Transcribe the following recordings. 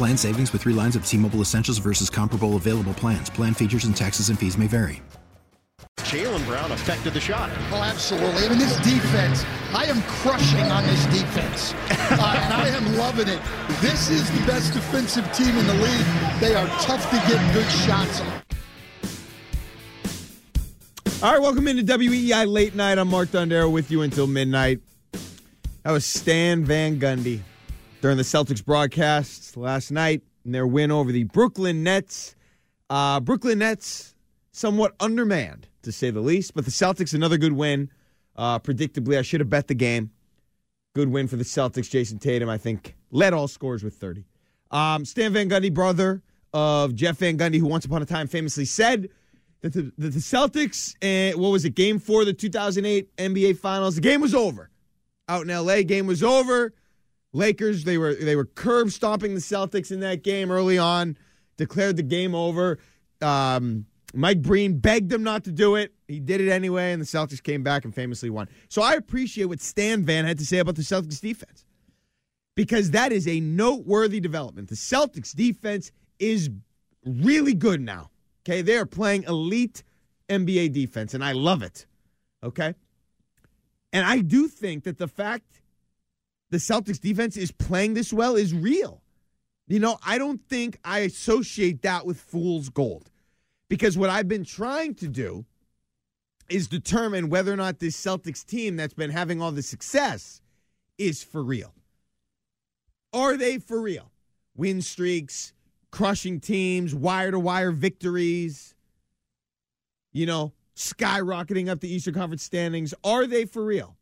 Plan savings with three lines of T Mobile Essentials versus comparable available plans. Plan features and taxes and fees may vary. Jaylen Brown affected the shot. Oh, absolutely. I mean, this defense, I am crushing on this defense. uh, and I am loving it. This is the best defensive team in the league. They are tough to get good shots on. All right, welcome into WEEI Late Night. I'm Mark Dondero with you until midnight. That was Stan Van Gundy during the Celtics broadcast last night in their win over the Brooklyn Nets. Uh, Brooklyn Nets somewhat undermanned, to say the least, but the Celtics another good win. Uh, predictably, I should have bet the game. Good win for the Celtics. Jayson Tatum, I think, led all scores with 30. Um, Stan Van Gundy, brother of Jeff Van Gundy, who once upon a time famously said that the, that the Celtics, uh, what was it, game four of the 2008 NBA Finals, the game was over. Out in LA, game was over. Lakers, they were they were curb stomping the Celtics in that game early on, declared the game over. Um, Mike Breen begged them not to do it. He did it anyway, and the Celtics came back and famously won. So I appreciate what Stan Van had to say about the Celtics defense because that is a noteworthy development. The Celtics defense is really good now. Okay, they are playing elite NBA defense, and I love it. Okay, and I do think that the fact the Celtics defense is playing this well is real. You know, I don't think I associate that with fool's gold because what I've been trying to do is determine whether or not this Celtics team that's been having all the success is for real. Are they for real? Win streaks, crushing teams, wire to wire victories, you know, skyrocketing up the Eastern Conference standings. Are they for real?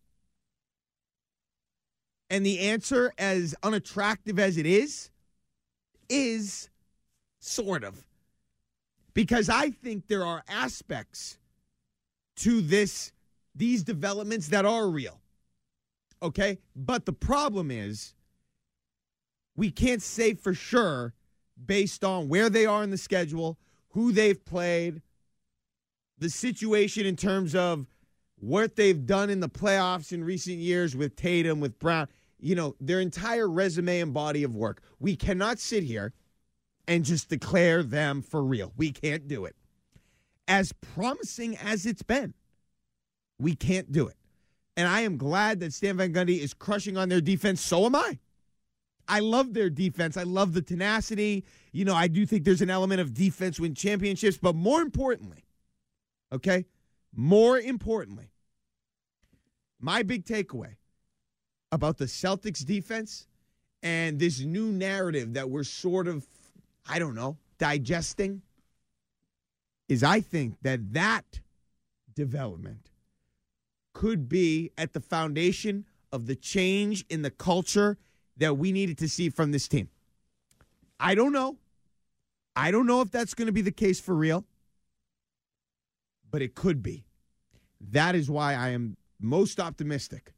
And the answer, as unattractive as it is, is sort of. Because I think there are aspects to this these developments that are real. Okay? But the problem is we can't say for sure based on where they are in the schedule, who they've played, the situation in terms of what they've done in the playoffs in recent years with Tatum, with Brown you know, their entire resume and body of work. We cannot sit here and just declare them for real. We can't do it. As promising as it's been, we can't do it. And I am glad that Stan Van Gundy is crushing on their defense. So am I. I love their defense. I love the tenacity. You know, I do think there's an element of defense win championships, but more importantly, okay, more importantly, my big takeaway about the Celtics defense and this new narrative that we're sort of, I don't know, digesting is I think that that development could be at the foundation of the change in the culture that we needed to see from this team. I don't know. I don't know if that's going to be the case for real, but it could be. That is why I am most optimistic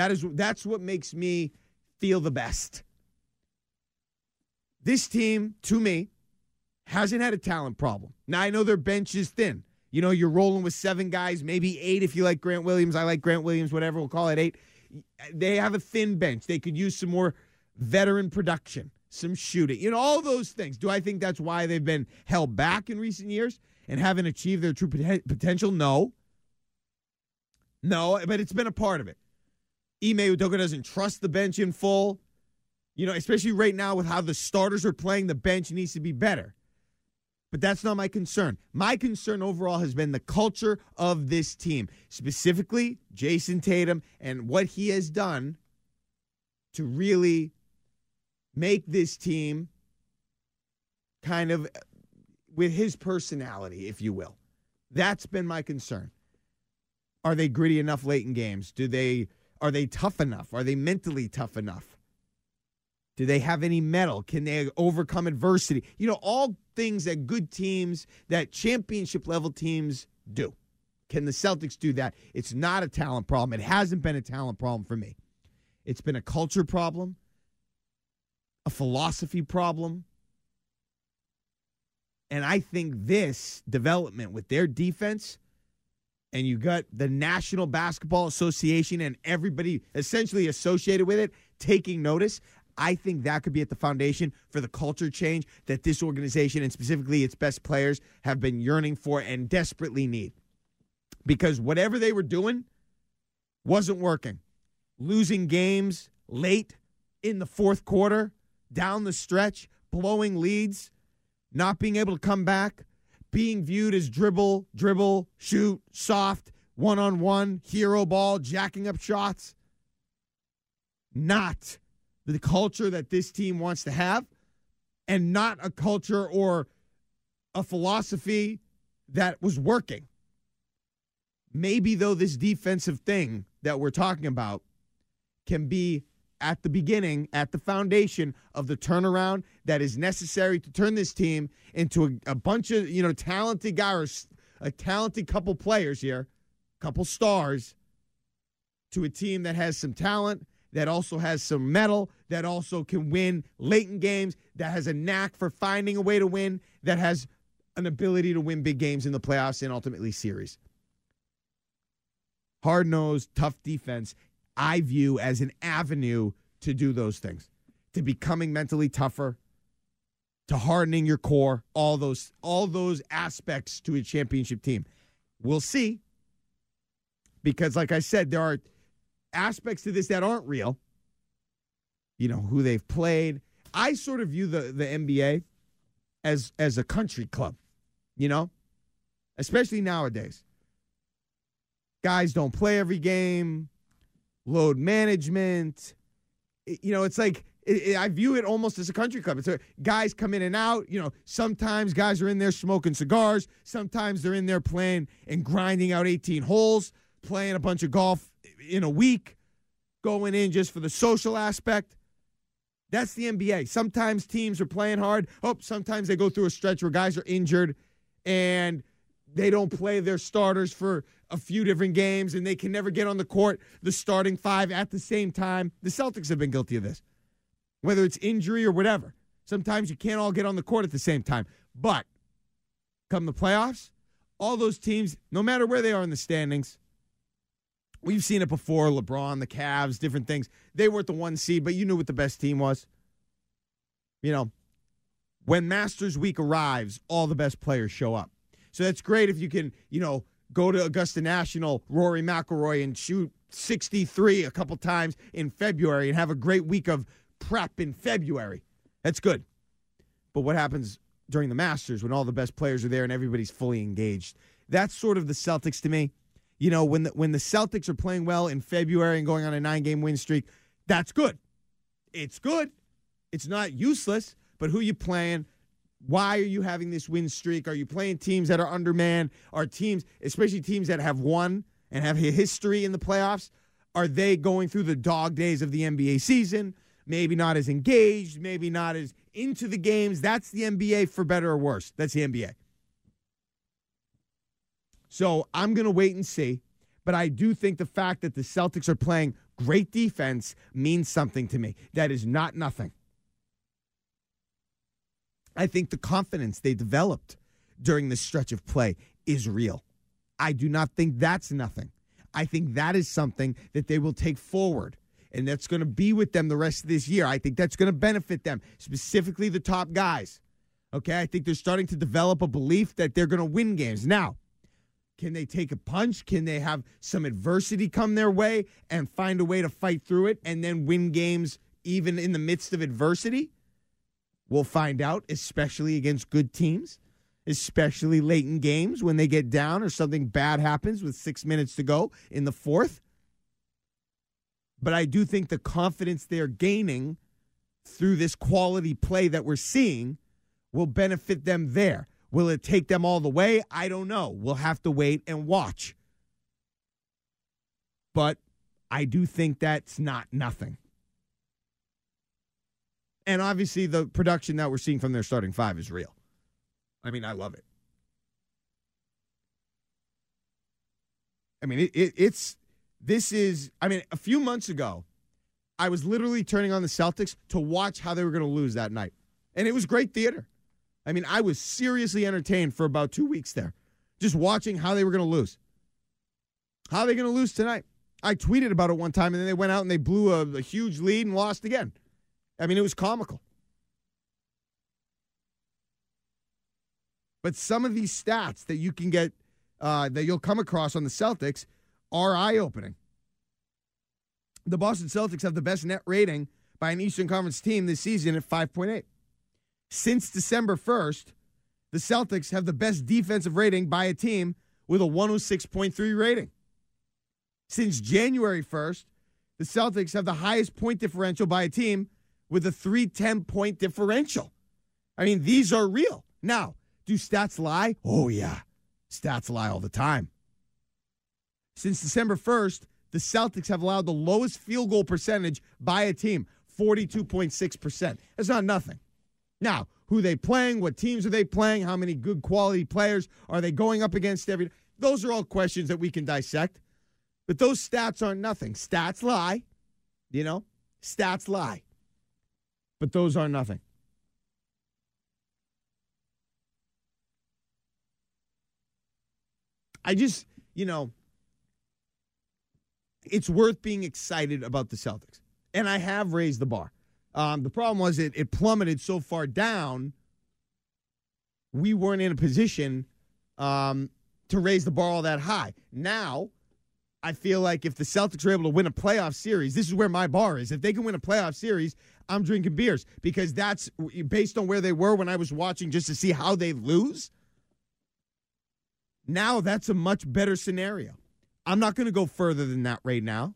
that is that's what makes me feel the best. This team, to me, hasn't had a talent problem. Now I know their bench is thin. You know, you're rolling with seven guys, maybe eight if you like Grant Williams. I like Grant Williams, whatever, we'll call it eight. They have a thin bench. They could use some more veteran production, some shooting, you know, all those things. Do I think that's why they've been held back in recent years and haven't achieved their true potential? No. No, but it's been a part of it. Ime Udoka doesn't trust the bench in full. You know, especially right now with how the starters are playing, the bench needs to be better. But that's not my concern. My concern overall has been the culture of this team, specifically Jayson Tatum and what he has done to really make this team kind of with his personality, if you will. That's been my concern. Are they gritty enough late in games? Do they are they tough enough? Are they mentally tough enough? Do they have any mettle? Can they overcome adversity? You know, all things that good teams, that championship level teams do. Can the Celtics do that? It's not a talent problem. It hasn't been a talent problem for me. It's been a culture problem, a philosophy problem. And I think this development with their defense, and you got the National Basketball Association and everybody essentially associated with it taking notice. I think that could be at the foundation for the culture change that this organization and specifically its best players have been yearning for and desperately need. Because whatever they were doing wasn't working. Losing games late in the fourth quarter, down the stretch, blowing leads, not being able to come back, being viewed as dribble, dribble, shoot, soft, one on one, hero ball, jacking up shots. Not the culture that this team wants to have, and not a culture or a philosophy that was working. Maybe, though, this defensive thing that we're talking about can be at the beginning, at the foundation of the turnaround that is necessary to turn this team into a, a bunch of, you know, talented guys, a talented couple players here, couple stars, to a team that has some talent, that also has some metal, that also can win late in games, that has a knack for finding a way to win, that has an ability to win big games in the playoffs and ultimately series. Hard nosed, tough defense, I view as an avenue to do those things, to becoming mentally tougher, to hardening your core, all those all those aspects to a championship team. We'll see. Because like I said, there are aspects to this that aren't real. You know, who they've played. I sort of view the, the NBA as as a country club, you know? Especially nowadays. Guys don't play every game, load management. You know, it's like it, it, I view it almost as a country club. It's a, guys come in and out. You know, sometimes guys are in there smoking cigars. Sometimes they're in there playing and grinding out 18 holes, playing a bunch of golf in a week, going in just for the social aspect. That's the NBA. Sometimes teams are playing hard. Oh, sometimes they go through a stretch where guys are injured and they don't play their starters for a few different games and they can never get on the court, the starting five at the same time. The Celtics have been guilty of this, whether it's injury or whatever. Sometimes you can't all get on the court at the same time. But come the playoffs, all those teams, no matter where they are in the standings, we've seen it before LeBron, the Cavs, different things. They weren't the one seed, but you knew what the best team was. You know, when Masters Week arrives, all the best players show up. So that's great if you can, you know, go to Augusta National, Rory McIlroy, and shoot 63 a couple times in February and have a great week of prep in February. That's good. But what happens during the Masters when all the best players are there and everybody's fully engaged? That's sort of the Celtics to me. You know, when the, when the Celtics are playing well in February and going on a nine game win streak, that's good. It's good. It's not useless, but who you playing? Why are you having this win streak? Are you playing teams that are undermanned? Are teams, especially teams that have won and have a history in the playoffs, are they going through the dog days of the NBA season? Maybe not as engaged, maybe not as into the games. That's the NBA for better or worse. That's the NBA. So I'm going to wait and see. But I do think the fact that the Celtics are playing great defense means something to me. That is not nothing. I think the confidence they developed during this stretch of play is real. I do not think that's nothing. I think that is something that they will take forward and that's going to be with them the rest of this year. I think that's going to benefit them, specifically the top guys. Okay, I think they're starting to develop a belief that they're going to win games. Now, can they take a punch? Can they have some adversity come their way and find a way to fight through it and then win games even in the midst of adversity? We'll find out, especially against good teams, especially late in games when they get down or something bad happens with six minutes to go in the fourth. But I do think the confidence they're gaining through this quality play that we're seeing will benefit them there. Will it take them all the way? I don't know. We'll have to wait and watch. But I do think that's not nothing. And obviously, the production that we're seeing from their starting five is real. I mean, I love it. I mean, it, it, it's this is. I mean, a few months ago, I was literally turning on the Celtics to watch how they were going to lose that night, and it was great theater. I mean, I was seriously entertained for about two weeks there, just watching how they were going to lose. How are they going to lose tonight? I tweeted about it one time, and then they went out and they blew a, a huge lead and lost again. I mean, it was comical. But some of these stats that you can get, uh, that you'll come across on the Celtics, are eye opening. The Boston Celtics have the best net rating by an Eastern Conference team this season at 5.8. Since December 1st, the Celtics have the best defensive rating by a team with a 106.3 rating. Since January 1st, the Celtics have the highest point differential by a team with a 310 point differential. I mean, these are real. Now, do stats lie? Oh, yeah. Stats lie all the time. Since December 1st, the Celtics have allowed the lowest field goal percentage by a team, 42.6%. That's not nothing. Now, who they playing? What teams are they playing? How many good quality players are they going up against every Those are all questions that we can dissect. But those stats aren't nothing. Stats lie. You know? Stats lie but those are nothing. I just, you know, it's worth being excited about the Celtics. And I have raised the bar. Um, the problem was it, it plummeted so far down, we weren't in a position um, to raise the bar all that high. Now, I feel like if the Celtics are able to win a playoff series, this is where my bar is. If they can win a playoff series, I'm drinking beers because that's based on where they were when I was watching just to see how they lose. Now that's a much better scenario. I'm not going to go further than that right now,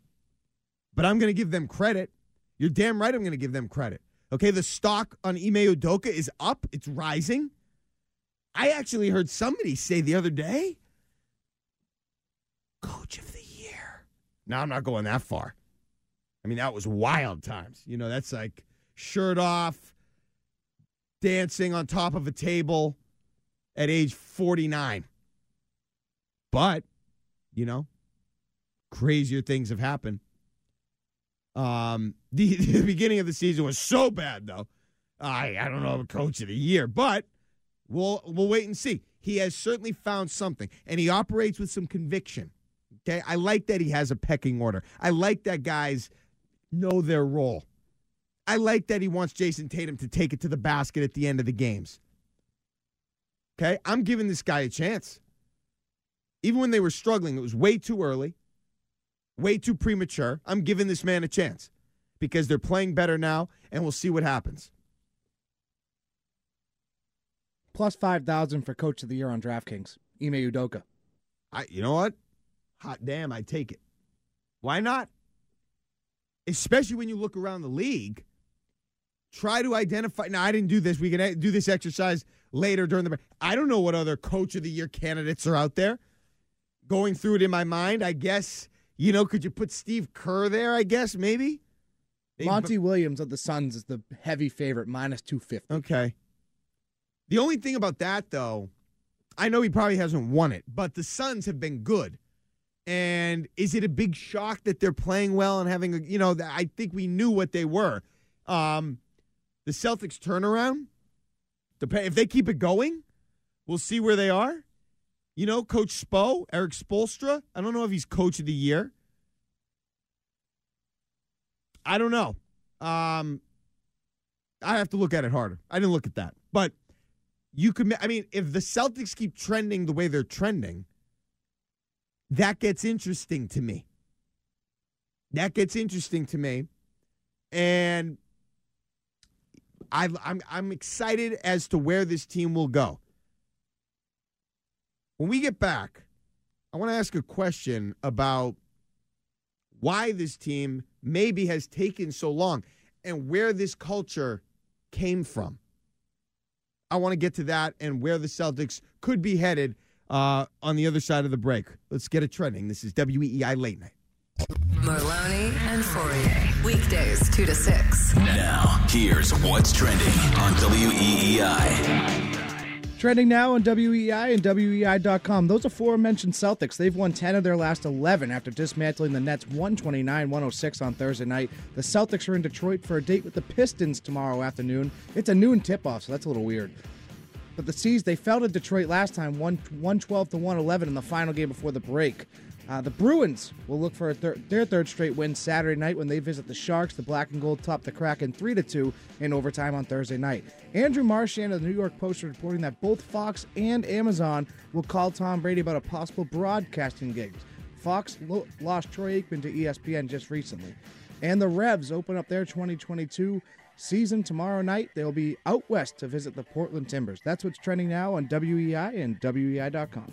but I'm going to give them credit. You're damn right I'm going to give them credit. Okay, the stock on Ime Udoka is up, it's rising. I actually heard somebody say the other day, Coach of the. Now, I'm not going that far. I mean, that was wild times. You know, that's like shirt off, dancing on top of a table at age 49. But, you know, crazier things have happened. Um, the, the beginning of the season was so bad, though. I I don't know coach of the year, but we'll we'll wait and see. He has certainly found something, and he operates with some conviction. Okay, I like that he has a pecking order. I like that guys know their role. I like that he wants Jayson Tatum to take it to the basket at the end of the games. Okay, I'm giving this guy a chance. Even when they were struggling, it was way too early, way too premature. I'm giving this man a chance because they're playing better now, and we'll see what happens. Plus 5,000 for Coach of the Year on DraftKings. Ime Udoka. I, you know what? Hot damn, I take it. Why not? especially when you look around the league, try to identify. Now, I didn't do this. We can do this exercise later during the. I don't know what other coach of the year candidates are out there. Going through it in my mind, I guess you know. Could you put Steve Kerr there? I guess maybe. Monty Williams of the Suns is the heavy favorite, minus two fifty. Okay. The only thing about that, though, I know he probably hasn't won it, but the Suns have been good. And is it a big shock that they're playing well and having a, you know, I think we knew what they were. Um, the Celtics turnaround, if they keep it going, we'll see where they are. You know, Coach Spo, Erik Spoelstra, I don't know if he's coach of the year. I don't know. Um, I have to look at it harder. I didn't look at that. But you could, I mean, if the Celtics keep trending the way they're trending, that gets interesting to me. That gets interesting to me. and I, I'm I'm excited as to where this team will go. When we get back, I want to ask a question about why this team maybe has taken so long and where this culture came from. I want to get to that and where the Celtics could be headed uh, on the other side of the break. Let's get it trending. This is WEEI Late Night. Merloni and Fauria. Weekdays 2 to 6. Now, here's what's trending on WEEI. Trending now on WEEI and WEEI.com. Those are aforementioned Celtics, they've won 10 of their last 11 after dismantling the Nets 129 106 on Thursday night. The Celtics are in Detroit for a date with the Pistons tomorrow afternoon. It's a noon tip off, so that's a little weird. But the C's, they fell to Detroit last time, 112 to 111 in the final game before the break. Uh, the Bruins will look for thir- their third straight win Saturday night when they visit the Sharks. The Black and Gold top the Kraken 3 to 2 in overtime on Thursday night. Andrew Marchand of the New York Post reporting that both Fox and Amazon will call Tom Brady about a possible broadcasting gig. Fox lo- lost Troy Aikman to ESPN just recently. And the Revs open up their 2022 season tomorrow night. They'll be out west to visit the Portland Timbers. That's what's trending now on WEEI and WEEI.com.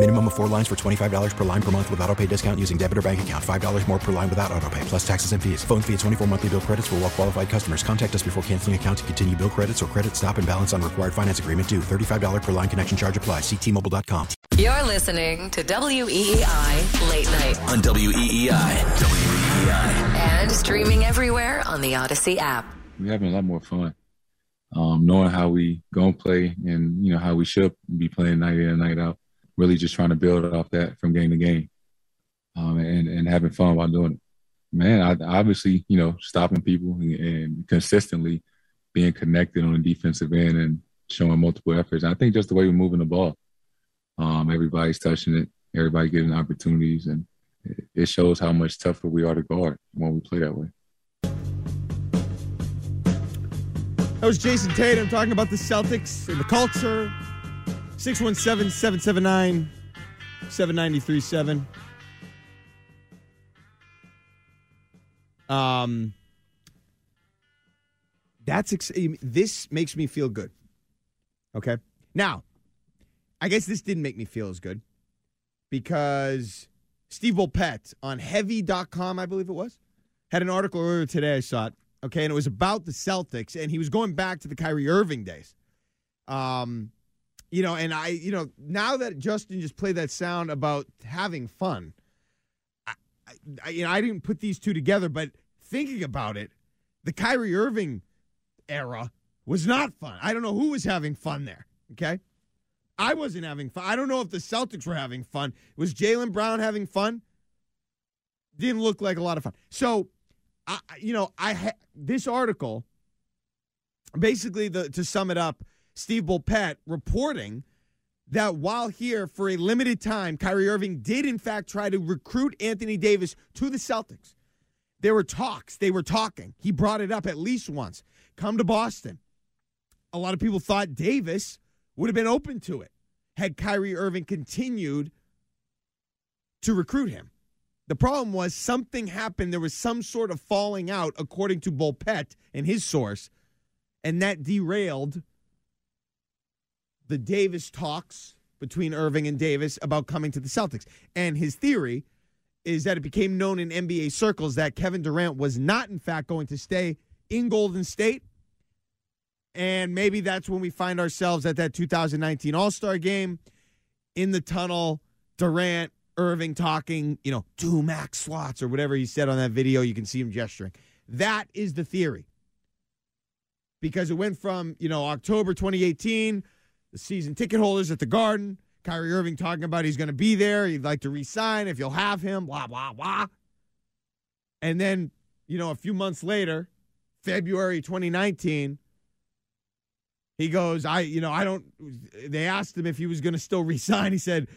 Minimum of four lines for $25 per line per month with auto pay discount using debit or bank account. $5 more per line without auto pay, plus taxes and fees. Phone fee at 24 monthly bill credits for all well qualified customers. Contact us before canceling account to continue bill credits or credit stop and balance on required finance agreement due. $35 per line connection charge applies. Ctmobile.com. You're listening to WEEI Late Night On E WEEI. WEEI. and streaming everywhere on the Odyssey app. we're having a lot more fun. Um, knowing how we gonna play and you know how we should be playing night in and night out. Really just trying to build off that from game to game, um, and and having fun while doing it. Man, I, obviously you know stopping people and, and consistently being connected on the defensive end and showing multiple efforts. I think just the way we're moving the ball, um, everybody's touching it, everybody getting opportunities, and it- it shows how much tougher we are to guard when we play that way. That was Jayson Tatum talking about the Celtics and the culture. 617 779 7937. Um, that's ex- this makes me feel good. Okay. Now, I guess this didn't make me feel as good because Steve Bulpett on heavy.com, I believe it was, had an article earlier today. I saw it. Okay. And it was about the Celtics, and he was going back to the Kyrie Irving days. Um, you know, and I, you know, now that Justin just played that sound about having fun, I, I, you know, I didn't put these two together, but thinking about it, the Kyrie Irving era was not fun. I don't know who was having fun there. Okay. I wasn't having fun. I don't know if the Celtics were having fun. Was Jaylen Brown having fun? Didn't look like a lot of fun. So, I, you know, I ha- this article basically the to sum it up, Steve Bulpett reporting that while here for a limited time, Kyrie Irving did in fact try to recruit Anthony Davis to the Celtics. There were talks. They were talking. He brought it up at least once. Come to Boston. A lot of people thought Davis would have been open to it had Kyrie Irving continued to recruit him. The problem was something happened. There was some sort of falling out, according to Bulpett and his source, and that derailed the Davis talks between Irving and Davis about coming to the Celtics. And his theory is that it became known in NBA circles that Kevin Durant was not, in fact, going to stay in Golden State. And maybe that's when we find ourselves at that 2019 All Star game in the tunnel, Durant, Irving talking, you know, two max slots or whatever he said on that video. You can see him gesturing. That is the theory. Because it went from, you know, October 2018, the season ticket holders at the Garden, Kyrie Irving talking about he's going to be there. He'd like to resign if you'll have him, blah, blah, blah. And then, you know, a few months later, February 2019, he goes, I, you know, I don't, they asked him if he was going to still resign. He said,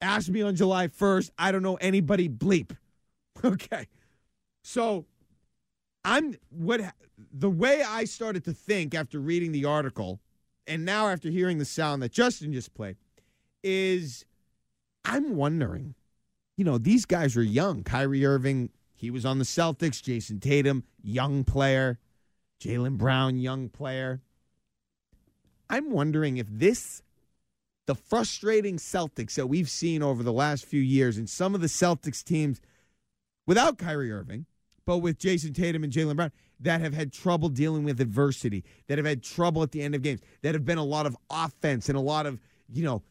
ask me on July 1st. I don't know anybody bleep. Okay. So I'm, what, the way I started to think after reading the article, and now after hearing the sound that Justin just played, is I'm wondering, you know, these guys are young. Kyrie Irving, he was on the Celtics. Jayson Tatum, young player. Jaylen Brown, young player. I'm wondering if this, the frustrating Celtics that we've seen over the last few years, and some of the Celtics teams without Kyrie Irving, but with Jayson Tatum and Jaylen Brown, that have had trouble dealing with adversity, that have had trouble at the end of games, that have been a lot of offense and a lot of, you know,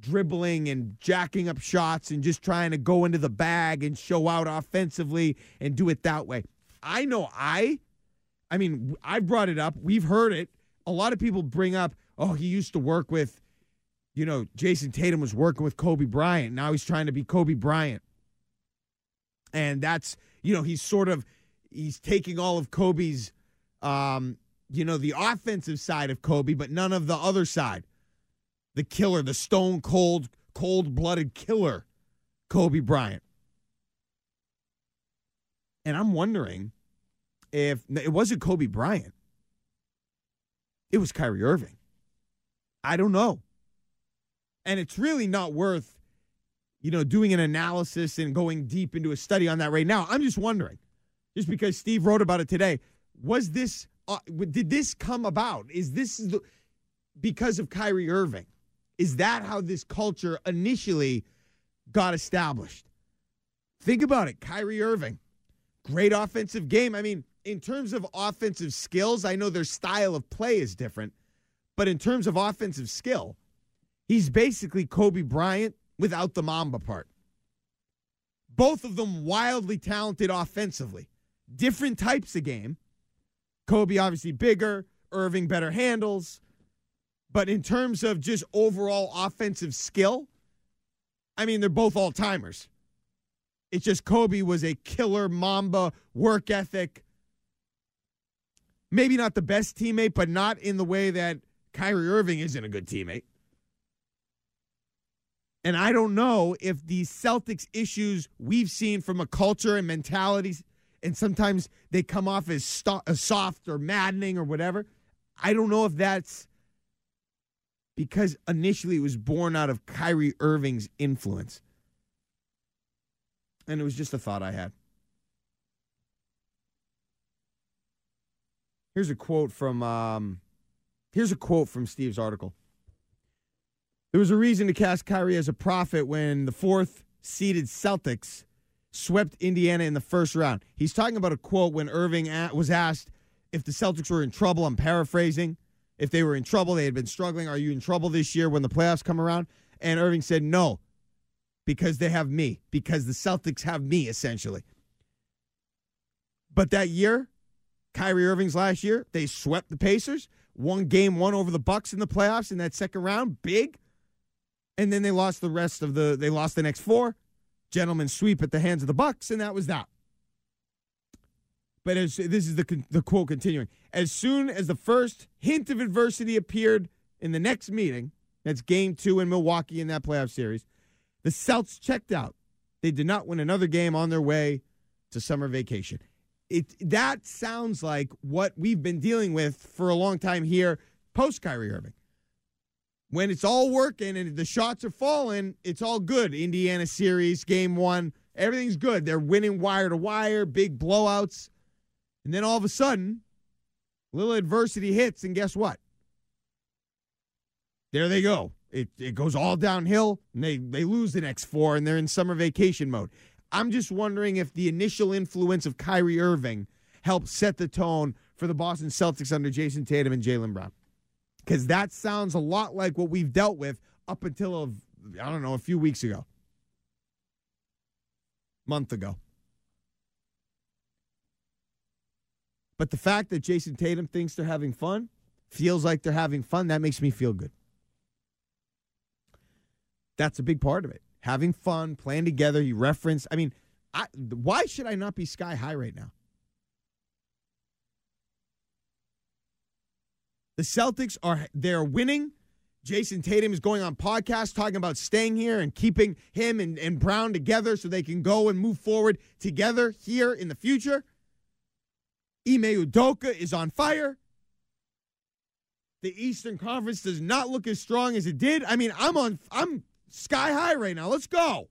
dribbling and jacking up shots and just trying to go into the bag and show out offensively and do it that way. I know I, I mean, I brought it up. We've heard it. A lot of people bring up, oh, he used to work with, you know, Jayson Tatum was working with Kobe Bryant. Now he's trying to be Kobe Bryant. And that's, you know, he's sort of, he's taking all of Kobe's, um, you know, the offensive side of Kobe, but none of the other side the killer, the stone cold, cold blooded killer, Kobe Bryant. And I'm wondering if it wasn't Kobe Bryant, it was Kyrie Irving. I don't know. And it's really not worth, you know, doing an analysis and going deep into a study on that right now. I'm just wondering, just because Steve wrote about it today, was this, uh, did this come about? Is this the, because of Kyrie Irving? Is that how this culture initially got established? Think about it. Kyrie Irving, great offensive game. I mean, in terms of offensive skills, I know their style of play is different, but in terms of offensive skill, he's basically Kobe Bryant without the Mamba part. Both of them wildly talented offensively, different types of game. Kobe obviously bigger, Irving better handles. But in terms of just overall offensive skill, I mean, they're both all timers. It's just Kobe was a killer Mamba work ethic. Maybe not the best teammate, but not in the way that Kyrie Irving isn't a good teammate. And I don't know if the Celtics issues we've seen from a culture and mentality, and sometimes they come off as, soft or maddening or whatever. I don't know if that's because initially it was born out of Kyrie Irving's influence. And it was just a thought I had. Here's a quote from um, here's a quote from Steve's article. There was a reason to cast Kyrie as a prophet when the fourth seeded Celtics swept Indiana in the first round. He's talking about a quote when Irving was asked if the Celtics were in trouble. I'm paraphrasing. If they were in trouble, they had been struggling. Are you in trouble this year when the playoffs come around? And Irving said, no, because they have me, because the Celtics have me, essentially. But that year, Kyrie Irving's last year, they swept the Pacers, won game one over the Bucks in the playoffs in that second round, big. And then they lost the rest of the they lost the next four. Gentlemen sweep at the hands of the Bucks, and that was that. But as this is the the quote continuing, as soon as the first hint of adversity appeared in the next meeting, that's game two in Milwaukee in that playoff series, the Celts checked out. They did not win another game on their way to summer vacation. It that sounds like what we've been dealing with for a long time here post Kyrie Irving. When it's all working and the shots are falling, it's all good. Indiana series, game one, everything's good. They're winning wire to wire, big blowouts. And then all of a sudden, little adversity hits, and guess what? There they go. It, it goes all downhill, and they, they lose the next four, and they're in summer vacation mode. I'm just wondering if the initial influence of Kyrie Irving helped set the tone for the Boston Celtics under Jayson Tatum and Jaylen Brown. Because that sounds a lot like what we've dealt with up until, a, I don't know, a few weeks ago, month ago. But the fact that Jayson Tatum thinks they're having fun, feels like they're having fun, that makes me feel good. That's a big part of it. Having fun, playing together. You reference, I mean, I, why should I not be sky high right now? The Celtics are they're winning. Jayson Tatum is going on podcast talking about staying here and keeping him and, and Brown together so they can go and move forward together here in the future. Ime Udoka is on fire. The Eastern Conference does not look as strong as it did. I mean, I'm on I'm sky high right now. Let's go.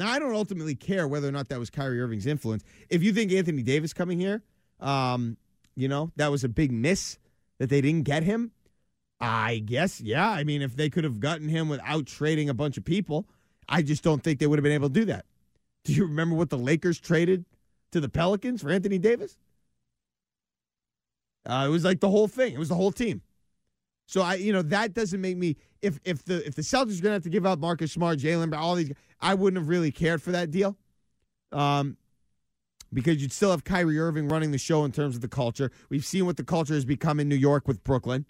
Now, I don't ultimately care whether or not that was Kyrie Irving's influence. If you think Anthony Davis coming here, um, you know, that was a big miss that they didn't get him, I guess, yeah. I mean, if they could have gotten him without trading a bunch of people, I just don't think they would have been able to do that. Do you remember what the Lakers traded to the Pelicans for Anthony Davis? Uh, it was like the whole thing. It was the whole team. So I, you know, that doesn't make me. If if the if the Celtics are gonna have to give up Marcus Smart, Jaylen, all these, I wouldn't have really cared for that deal, um, because you'd still have Kyrie Irving running the show in terms of the culture. We've seen what the culture has become in New York with Brooklyn.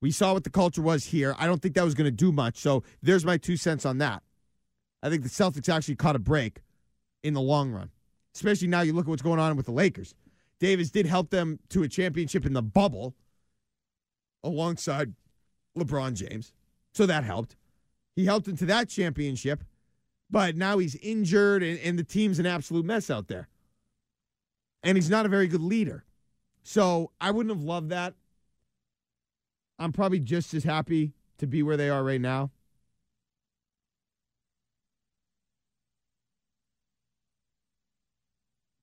We saw what the culture was here. I don't think that was going to do much. So there's my two cents on that. I think the Celtics actually caught a break in the long run, especially now you look at what's going on with the Lakers. Davis did help them to a championship in the bubble alongside LeBron James. So that helped. He helped into that championship, but now he's injured and, and the team's an absolute mess out there. And he's not a very good leader. So I wouldn't have loved that. I'm probably just as happy to be where they are right now.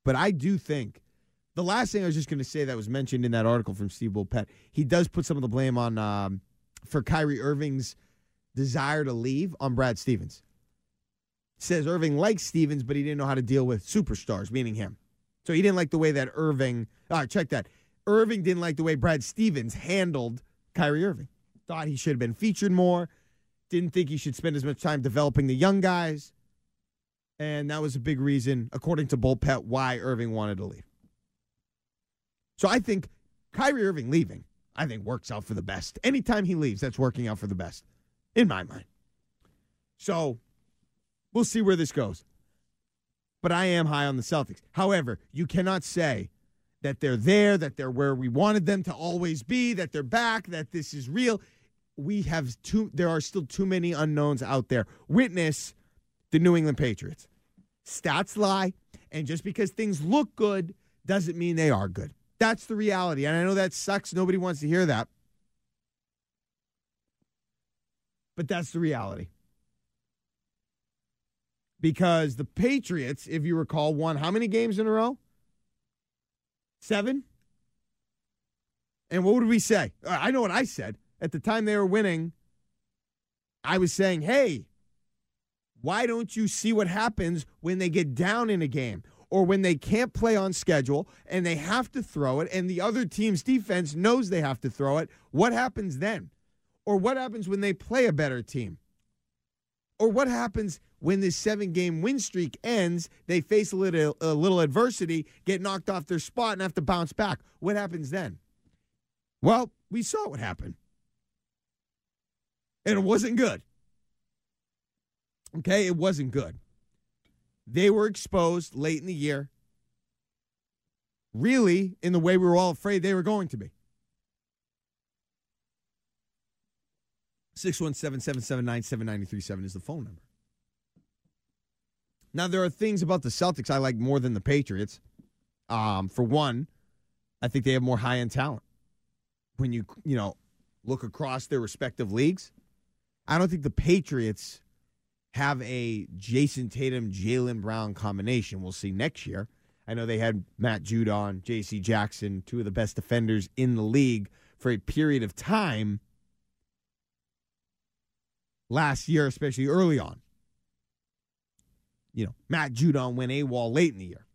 But I do think the last thing I was just going to say that was mentioned in that article from Steve Bulpett, he does put some of the blame on um, for Kyrie Irving's desire to leave on Brad Stevens. Says Irving likes Stevens, but he didn't know how to deal with superstars, meaning him. So he didn't like the way that Irving. Uh, check that. Irving didn't like the way Brad Stevens handled Kyrie Irving. Thought he should have been featured more. Didn't think he should spend as much time developing the young guys. And that was a big reason, according to Bulpett, why Irving wanted to leave. So I think Kyrie Irving leaving, I think works out for the best. Anytime he leaves, that's working out for the best, in my mind. So we'll see where this goes. But I am high on the Celtics. However, you cannot say that they're there, that they're where we wanted them to always be, that they're back, that this is real. We have too there are still too many unknowns out there. Witness the New England Patriots. Stats lie, and just because things look good doesn't mean they are good. That's the reality. And I know that sucks. Nobody wants to hear that. But that's the reality. Because the Patriots, if you recall, won how many games in a row? Seven? And what would we say? Uh, I know what I said. At the time they were winning, I was saying, hey, why don't you see what happens when they get down in a game or when they can't play on schedule and they have to throw it and the other team's defense knows they have to throw it? What happens then? Or what happens when they play a better team? Or what happens when this seven game win streak ends? They face a little, a little adversity, get knocked off their spot, and have to bounce back. What happens then? Well, we saw what happened. And it wasn't good. Okay, it wasn't good. They were exposed late in the year, really, in the way we were all afraid they were going to be. 617 779 7937 is the phone number. Now, there are things about the Celtics I like more than the Patriots. Um, for one, I think they have more high end talent. When you, you know, look across their respective leagues, I don't think the Patriots have a Jayson Tatum, Jaylen Brown combination. We'll see next year. I know they had Matt Judon, J.C. Jackson, two of the best defenders in the league for a period of time last year, especially early on. You know, Matt Judon went AWOL late in the year.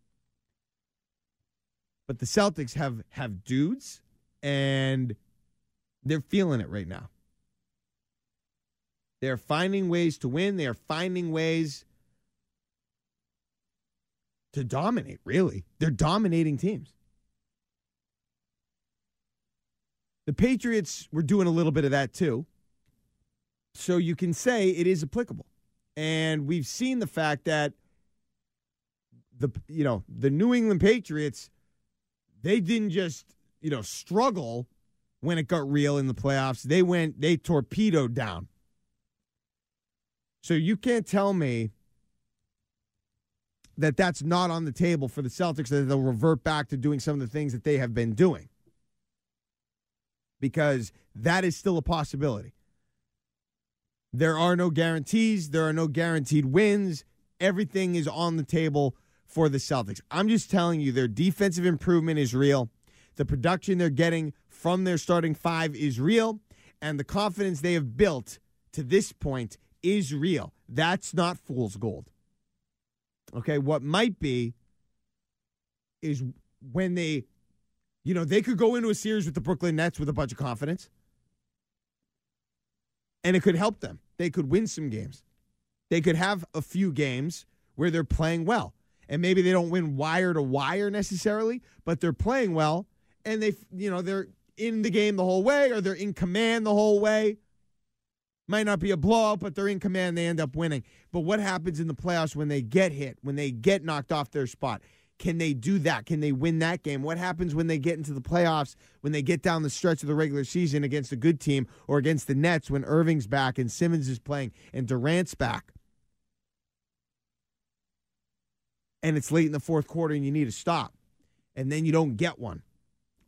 But the Celtics have have dudes and they're feeling it right now. They're finding ways to win. They are finding ways to dominate, really. They're dominating teams. The Patriots were doing a little bit of that too. So you can say it is applicable. And we've seen the fact that the you know, the New England Patriots they didn't just, you know, struggle when it got real in the playoffs. They went they torpedoed down. So you can't tell me that that's not on the table for the Celtics that they'll revert back to doing some of the things that they have been doing. Because that is still a possibility. There are no guarantees, there are no guaranteed wins. Everything is on the table for the Celtics. I'm just telling you their defensive improvement is real. The production they're getting from their starting five is real, and the confidence they have built to this point is real. That's not fool's gold. Okay, what might be is when they, you know, they could go into a series with the Brooklyn Nets with a bunch of confidence, and it could help them. They could win some games. They could have a few games where they're playing well. And maybe they don't win wire to wire necessarily, but they're playing well and they, you know, they're in the game the whole way or they're in command the whole way. Might not be a blowout, but they're in command. They end up winning. But what happens in the playoffs when they get hit, when they get knocked off their spot? Can they do that? Can they win that game? What happens when they get into the playoffs, when they get down the stretch of the regular season against a good team or against the Nets when Irving's back and Simmons is playing and Durant's back? And it's late in the fourth quarter and you need a stop. And then you don't get one.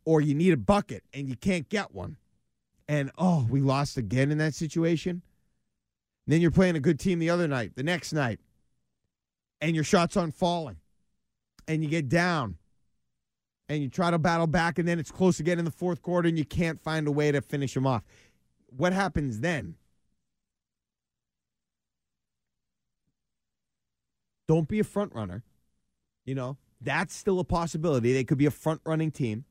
Or you need a bucket and you can't get one and oh, we lost again in that situation. And then you're playing a good team the other night, the next night, and your shots aren't falling, and you get down, and you try to battle back, and then it's close again in the fourth quarter, and you can't find a way to finish them off. What happens then? Don't be a front runner. You know, that's still a possibility. They could be a front running team.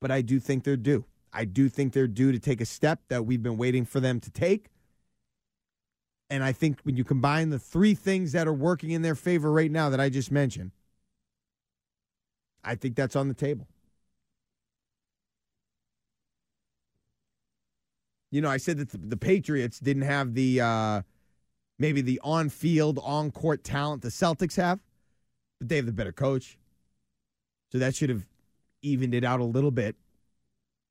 But I do think they're due. I do think they're due to take a step that we've been waiting for them to take. And I think when you combine the three things that are working in their favor right now that I just mentioned, I think that's on the table. You know, I said that the, Patriots didn't have the uh, maybe the on field, on court talent the Celtics have, but they have the better coach. So that should have evened it out a little bit.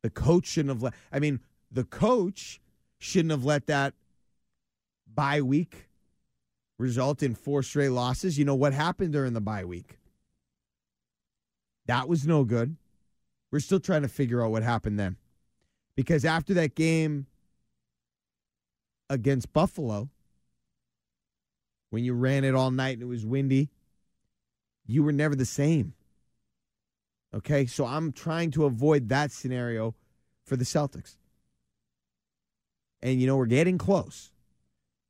The coach shouldn't have let, I mean, the coach shouldn't have let that bye week result in four straight losses. You know what happened during the bye week? That was no good. We're still trying to figure out what happened then. Because after that game against Buffalo, when you ran it all night and it was windy, you were never the same. Okay, so I'm trying to avoid that scenario for the Celtics. And you know we're getting close.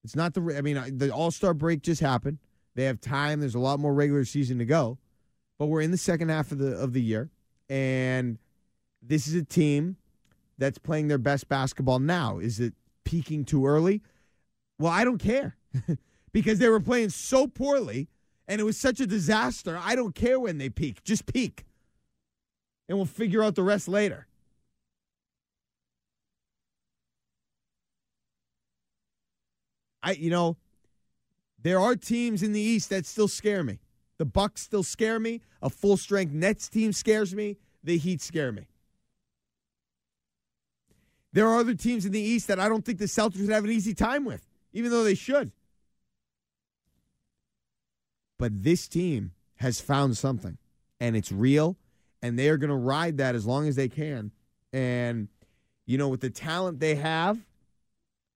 It's not the I mean the All Star break just happened. They have time. There's a lot more regular season to go, but we're in the second half of the of the year, and this is a team that's playing their best basketball now. Is it peaking too early? Well, I don't care because they were playing so poorly and it was such a disaster. I don't care when they peak. Just peak. And we'll figure out the rest later. I you know, there are teams in the East that still scare me. The Bucks still scare me. A full strength Nets team scares me. The Heat scare me. There are other teams in the East that I don't think the Celtics would have an easy time with, even though they should. But this team has found something, and it's real, and they are going to ride that as long as they can. And, you know, with the talent they have,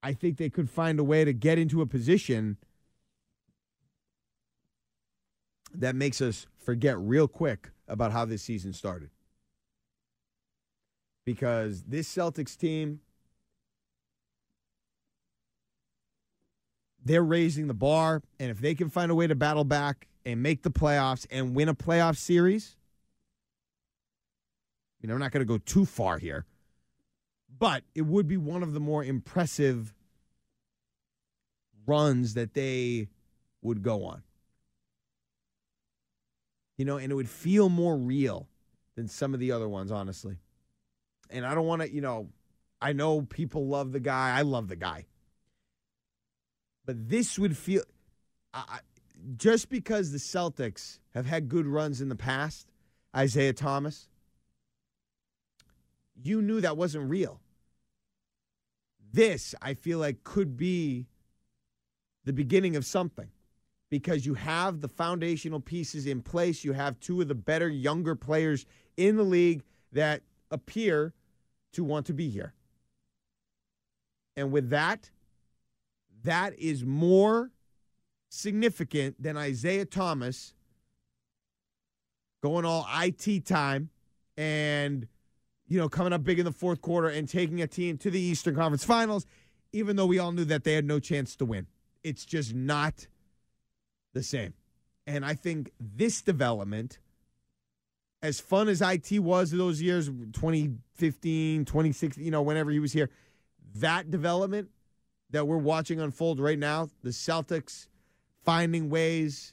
I think they could find a way to get into a position that makes us forget real quick about how this season started because this Celtics team, they're raising the bar. And if they can find a way to battle back and make the playoffs and win a playoff series, you know, I'm not going to go too far here, but it would be one of the more impressive runs that they would go on. You know, and it would feel more real than some of the other ones, honestly and I don't want to, you know, I know people love the guy. I love the guy. But this would feel I, just because the Celtics have had good runs in the past, Isaiah Thomas, you knew that wasn't real. This, I feel like, could be the beginning of something because you have the foundational pieces in place. You have two of the better younger players in the league that appear to want to be here. And with that, that is more significant than Isaiah Thomas going all IT time and you know coming up big in the fourth quarter and taking a team to the Eastern Conference Finals even though we all knew that they had no chance to win. It's just not the same. And I think this development as fun as IT was those years, 2015, 2016, you know, whenever he was here, that development that we're watching unfold right now, the Celtics finding ways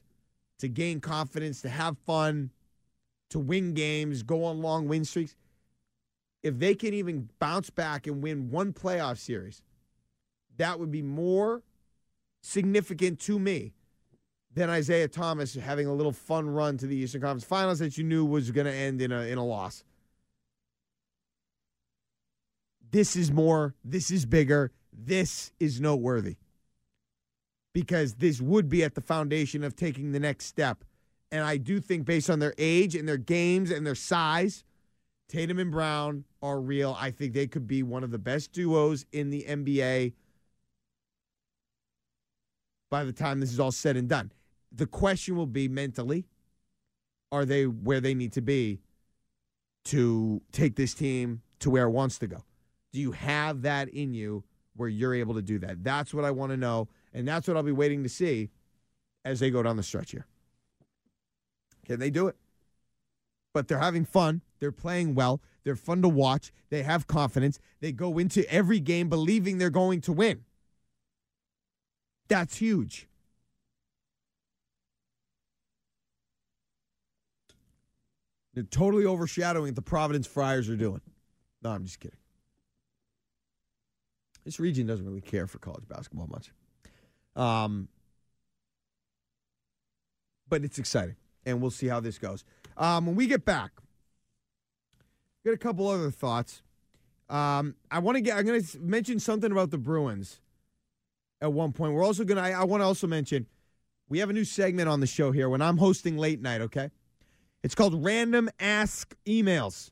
to gain confidence, to have fun, to win games, go on long win streaks. If they can even bounce back and win one playoff series, that would be more significant to me than Isaiah Thomas having a little fun run to the Eastern Conference Finals that you knew was going to end in a in a loss. This is more, this is bigger, this is noteworthy. Because this would be at the foundation of taking the next step. And I do think based on their age and their games and their size, Tatum and Brown are real. I think they could be one of the best duos in the NBA by the time this is all said and done the question will be mentally are they where they need to be to take this team to where it wants to go? Do you have that in you where you're able to do that? That's what I want to know. And that's what I'll be waiting to see as they go down the stretch here. Can they do it? But they're having fun. They're playing well. They're fun to watch. They have confidence. They go into every game believing they're going to win. That's huge. They're totally overshadowing what the Providence Friars are doing. No, I'm just kidding. This region doesn't really care for college basketball much. Um, but it's exciting, and we'll see how this goes. Um, when we get back, got a couple other thoughts. Um, I want to get. I'm going to mention something about the Bruins at one point. We're also going to. I, want to also mention we have a new segment on the show here when I'm hosting late night. Okay, it's called Random Ask Emails.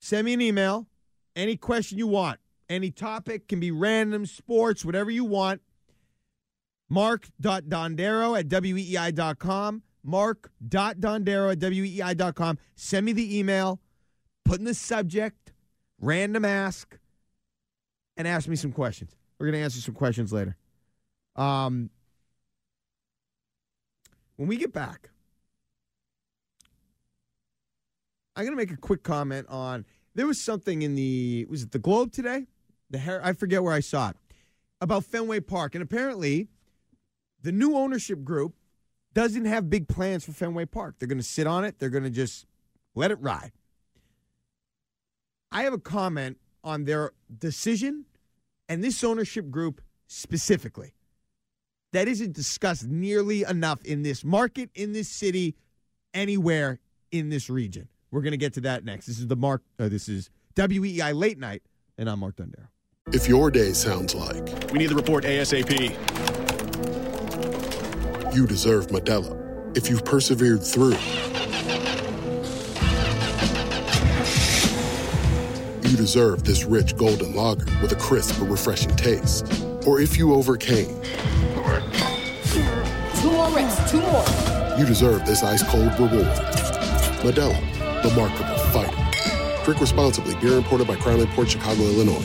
Send me an email, any question you want, any topic, can be random, sports, whatever you want. Mark.dondero at weei.com. mark.dondero at weei.com. Send me the email, put in the subject, random ask, and ask me some questions. We're going to answer some questions later. Um, when we get back, I'm going to make a quick comment on there was something in the was it the Globe today? The hair I forget where I saw it about Fenway Park, and apparently the new ownership group doesn't have big plans for Fenway Park. They're going to sit on it. They're going to just let it ride. I have a comment on their decision and this ownership group specifically that isn't discussed nearly enough in this market, in this city, anywhere in this region. We're going to get to that next. This is the Mark. Uh, this is WEEI Late Night, and I'm Mark Dondero. If your day sounds like We need the report ASAP. You deserve Modelo, if you've persevered through, you deserve this rich golden lager with a crisp but refreshing taste. Or if you overcame, Two more reps, two more. you deserve this ice cold reward. Modelo, the Markable Fighter. Drink responsibly. Beer imported by Crown Port Chicago, Illinois.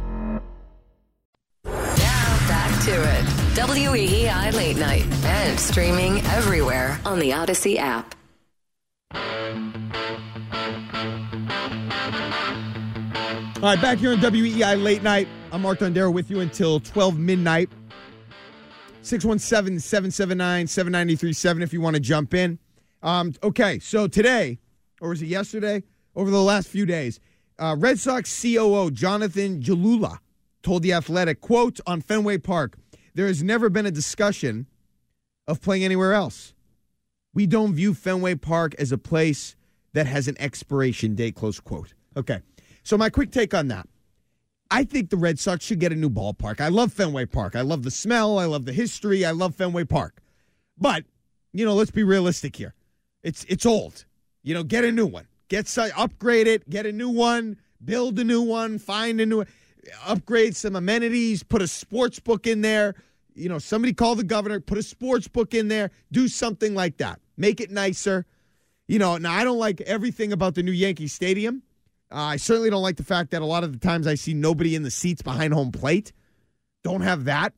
Back to it. WEEI Late Night and streaming everywhere on the Audacy app. All right, back here on WEEI Late Night. I'm Mark Dondero with you until 12 midnight. 617 779 7937 if you want to jump in. Um, okay, so today, or was it yesterday? Over the last few days, uh, Red Sox COO Jonathan Gilula told The Athletic, quote, on Fenway Park, there has never been a discussion of playing anywhere else. We don't view Fenway Park as a place that has an expiration date, close quote. Okay. So my quick take on that. I think the Red Sox should get a new ballpark. I love Fenway Park. I love the smell. I love the history. I love Fenway Park. But, you know, let's be realistic here. It's it's old. You know, get a new one. Get upgrade it, get a new one, build a new one, find a new upgrade some amenities, put a sports book in there. You know, somebody call the governor, put a sports book in there, do something like that. Make it nicer. You know, now I don't like everything about the new Yankee Stadium. Uh, I certainly don't like the fact that a lot of the times I see nobody in the seats behind home plate. Don't have that.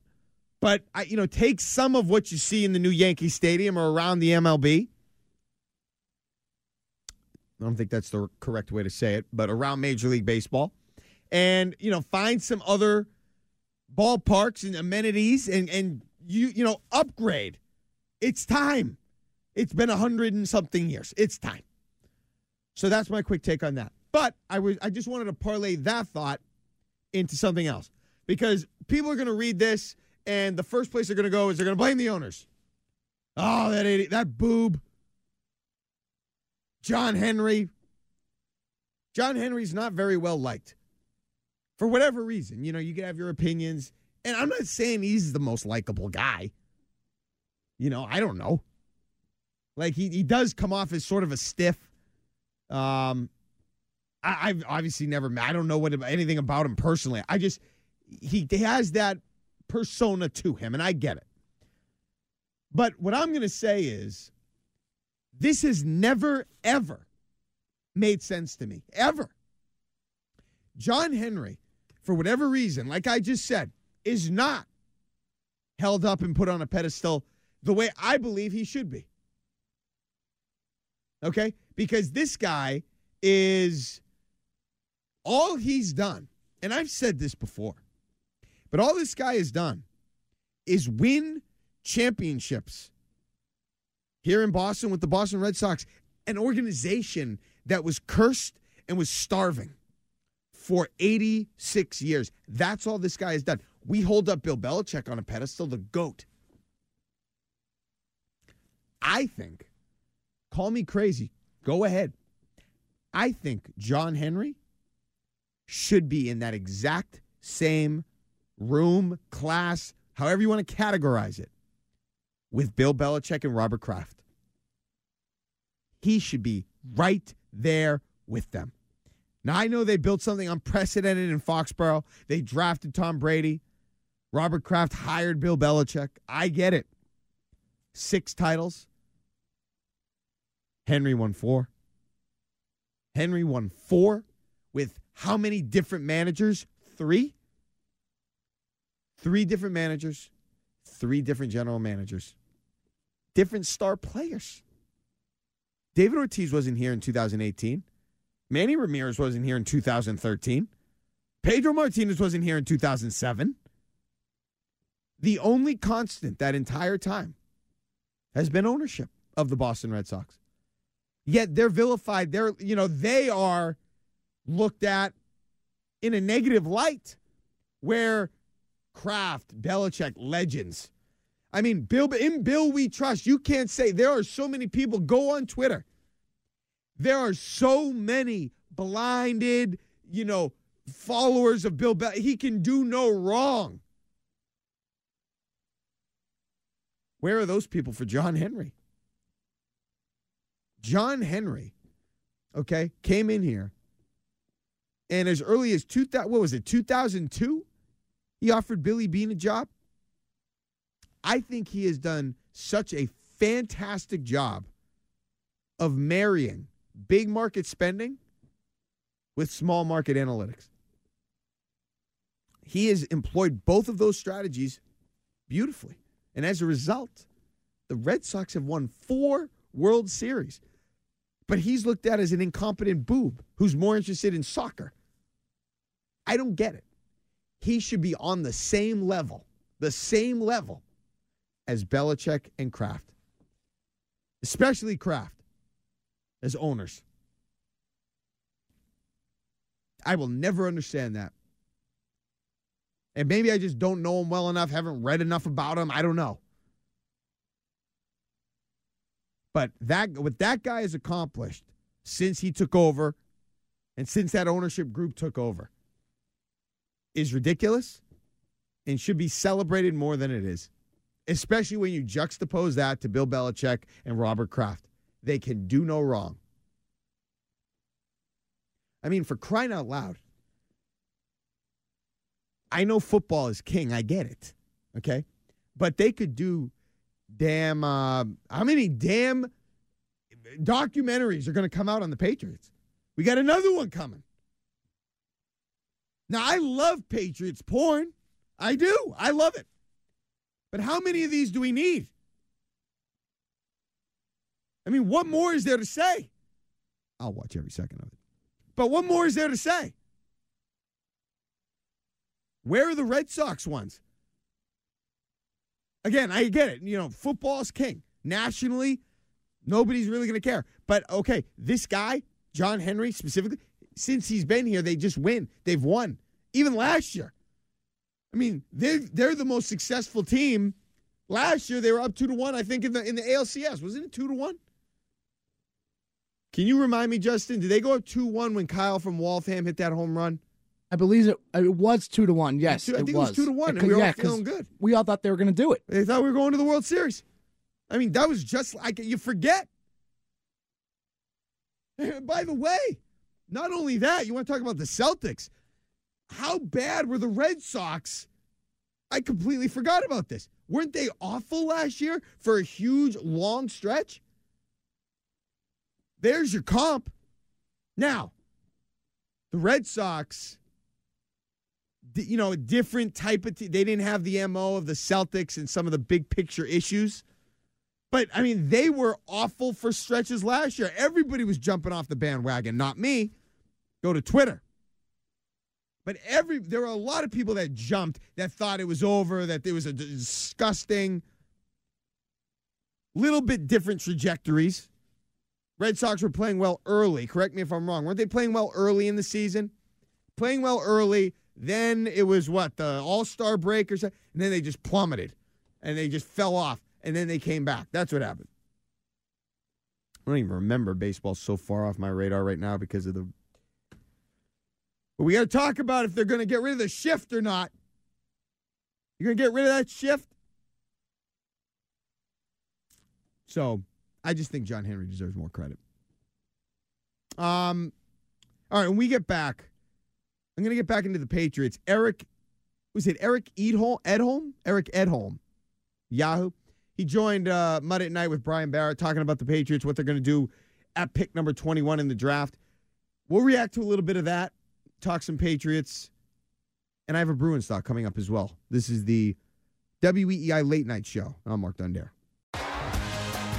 But, I, you know, take some of what you see in the new Yankee Stadium or around the MLB. I don't think that's the correct way to say it, but around Major League Baseball. And, you know, find some other ballparks and amenities and, and you, you know, upgrade. It's time. It's been a hundred and something years. It's time. So that's my quick take on that. But I was I just wanted to parlay that thought into something else because people are going to read this and the first place they're going to go is they're going to blame the owners. Oh, that idiot, that boob. John Henry. John Henry's not very well liked. For whatever reason, you know, you can have your opinions, and I'm not saying he's the most likable guy. You know, I don't know. Like he he does come off as sort of a stiff. Um, I, I've obviously never met. I don't know what anything about him personally. I just he has that persona to him, and I get it. But what I'm going to say is, this has never ever made sense to me ever. John Henry, for whatever reason, like I just said, is not held up and put on a pedestal the way I believe he should be. Okay? Because this guy is all he's done, and I've said this before, but all this guy has done is win championships here in Boston with the Boston Red Sox, an organization that was cursed and was starving for 86 years. That's all this guy has done. We hold up Bill Belichick on a pedestal, the GOAT. I think Call me crazy. Go ahead. I think John Henry should be in that exact same room, class, however you want to categorize it, with Bill Belichick and Robert Kraft. He should be right there with them. Now, I know they built something unprecedented in Foxborough. They drafted Tom Brady. Robert Kraft hired Bill Belichick. I get it. Six titles. Henry won four. Henry won four with how many different managers? Three? Three different managers, three different general managers, different star players. David Ortiz wasn't here in 2018. Manny Ramirez wasn't here in 2013. Pedro Martinez wasn't here in 2007. The only constant that entire time has been ownership of the Boston Red Sox. Yet they're vilified. They're, you know, they are looked at in a negative light where Kraft, Belichick, legends. I mean, Bill in Bill we trust. You can't say there are so many people go on Twitter. There are so many blinded, you know, followers of Bill Bel- he can do no wrong. Where are those people for John Henry? John Henry, okay, came in here, and as early as two what was it, 2002, he offered Billy Beane a job. I think he has done such a fantastic job of marrying big market spending with small market analytics. He has employed both of those strategies beautifully. And as a result, the Red Sox have won four World Series. But he's looked at as an incompetent boob who's more interested in soccer. I don't get it. He should be on the same level, the same level as Belichick and Kraft, especially Kraft as owners. I will never understand that. And maybe I just don't know him well enough, haven't read enough about him. I don't know. But that what that guy has accomplished since he took over and since that ownership group took over is ridiculous and should be celebrated more than it is. Especially when you juxtapose that to Bill Belichick and Robert Kraft. They can do no wrong. I mean, for crying out loud. I know football is king. I get it. Okay. But they could do damn, uh, how many damn documentaries are going to come out on the Patriots? We got another one coming. Now, I love Patriots porn. I do. I love it. But how many of these do we need? I mean, what more is there to say? I'll watch every second of it. But what more is there to say? Where are the Red Sox ones? Again, I get it. You know, football's king. Nationally, nobody's really going to care. But okay, this guy, John Henry specifically, since he's been here, they just win. They've won. Even last year. I mean, they're they're the most successful team. Last year they were up two to one, I think, in the in the ALCS. Wasn't it two to one? Can you remind me, Justin? Did they go up two one when Kyle from Waltham hit that home run? I believe it. Uh, it was two to one. Yes, Two- I it think it was. was two to one, It and we were all feeling good. We all thought they were going to do it. They thought we were going to the World Series. I mean, that was just like you forget. By the way, not only that, you want to talk about the Celtics. How bad were the Red Sox? I completely forgot about this. Weren't they awful last year for a huge long stretch? There's your comp. Now, the Red Sox, you know, a different type of team. They didn't have the MO of the Celtics and some of the big picture issues. But I mean, they were awful for stretches last year. Everybody was jumping off the bandwagon, not me. Go to Twitter. But every there were a lot of people that jumped that thought it was over, that there was a disgusting, little bit different trajectories. Red Sox were playing well early. Correct me if I'm wrong. Weren't they playing well early in the season? Playing well early. Then it was what the All Star break or something, and then they just plummeted, and they just fell off, and then they came back. That's what happened. I don't even remember baseball so far off my radar right now because of the. But we got to talk about if they're going to get rid of the shift or not. You're going to get rid of that shift? So I just think John Henry deserves more credit. Um, all right, when we get back, I'm going to get back into the Patriots. Eric, was it Eric Edholm? Edholm? Eric Edholm, Yahoo. He joined uh, Mut at Night with Brian Barrett talking about the Patriots, what they're going to do at pick number 21 in the draft. We'll react to a little bit of that, talk some Patriots, and I have a Bruins stock coming up as well. This is the WEEI Late Night Show. I'm Mark Dondero.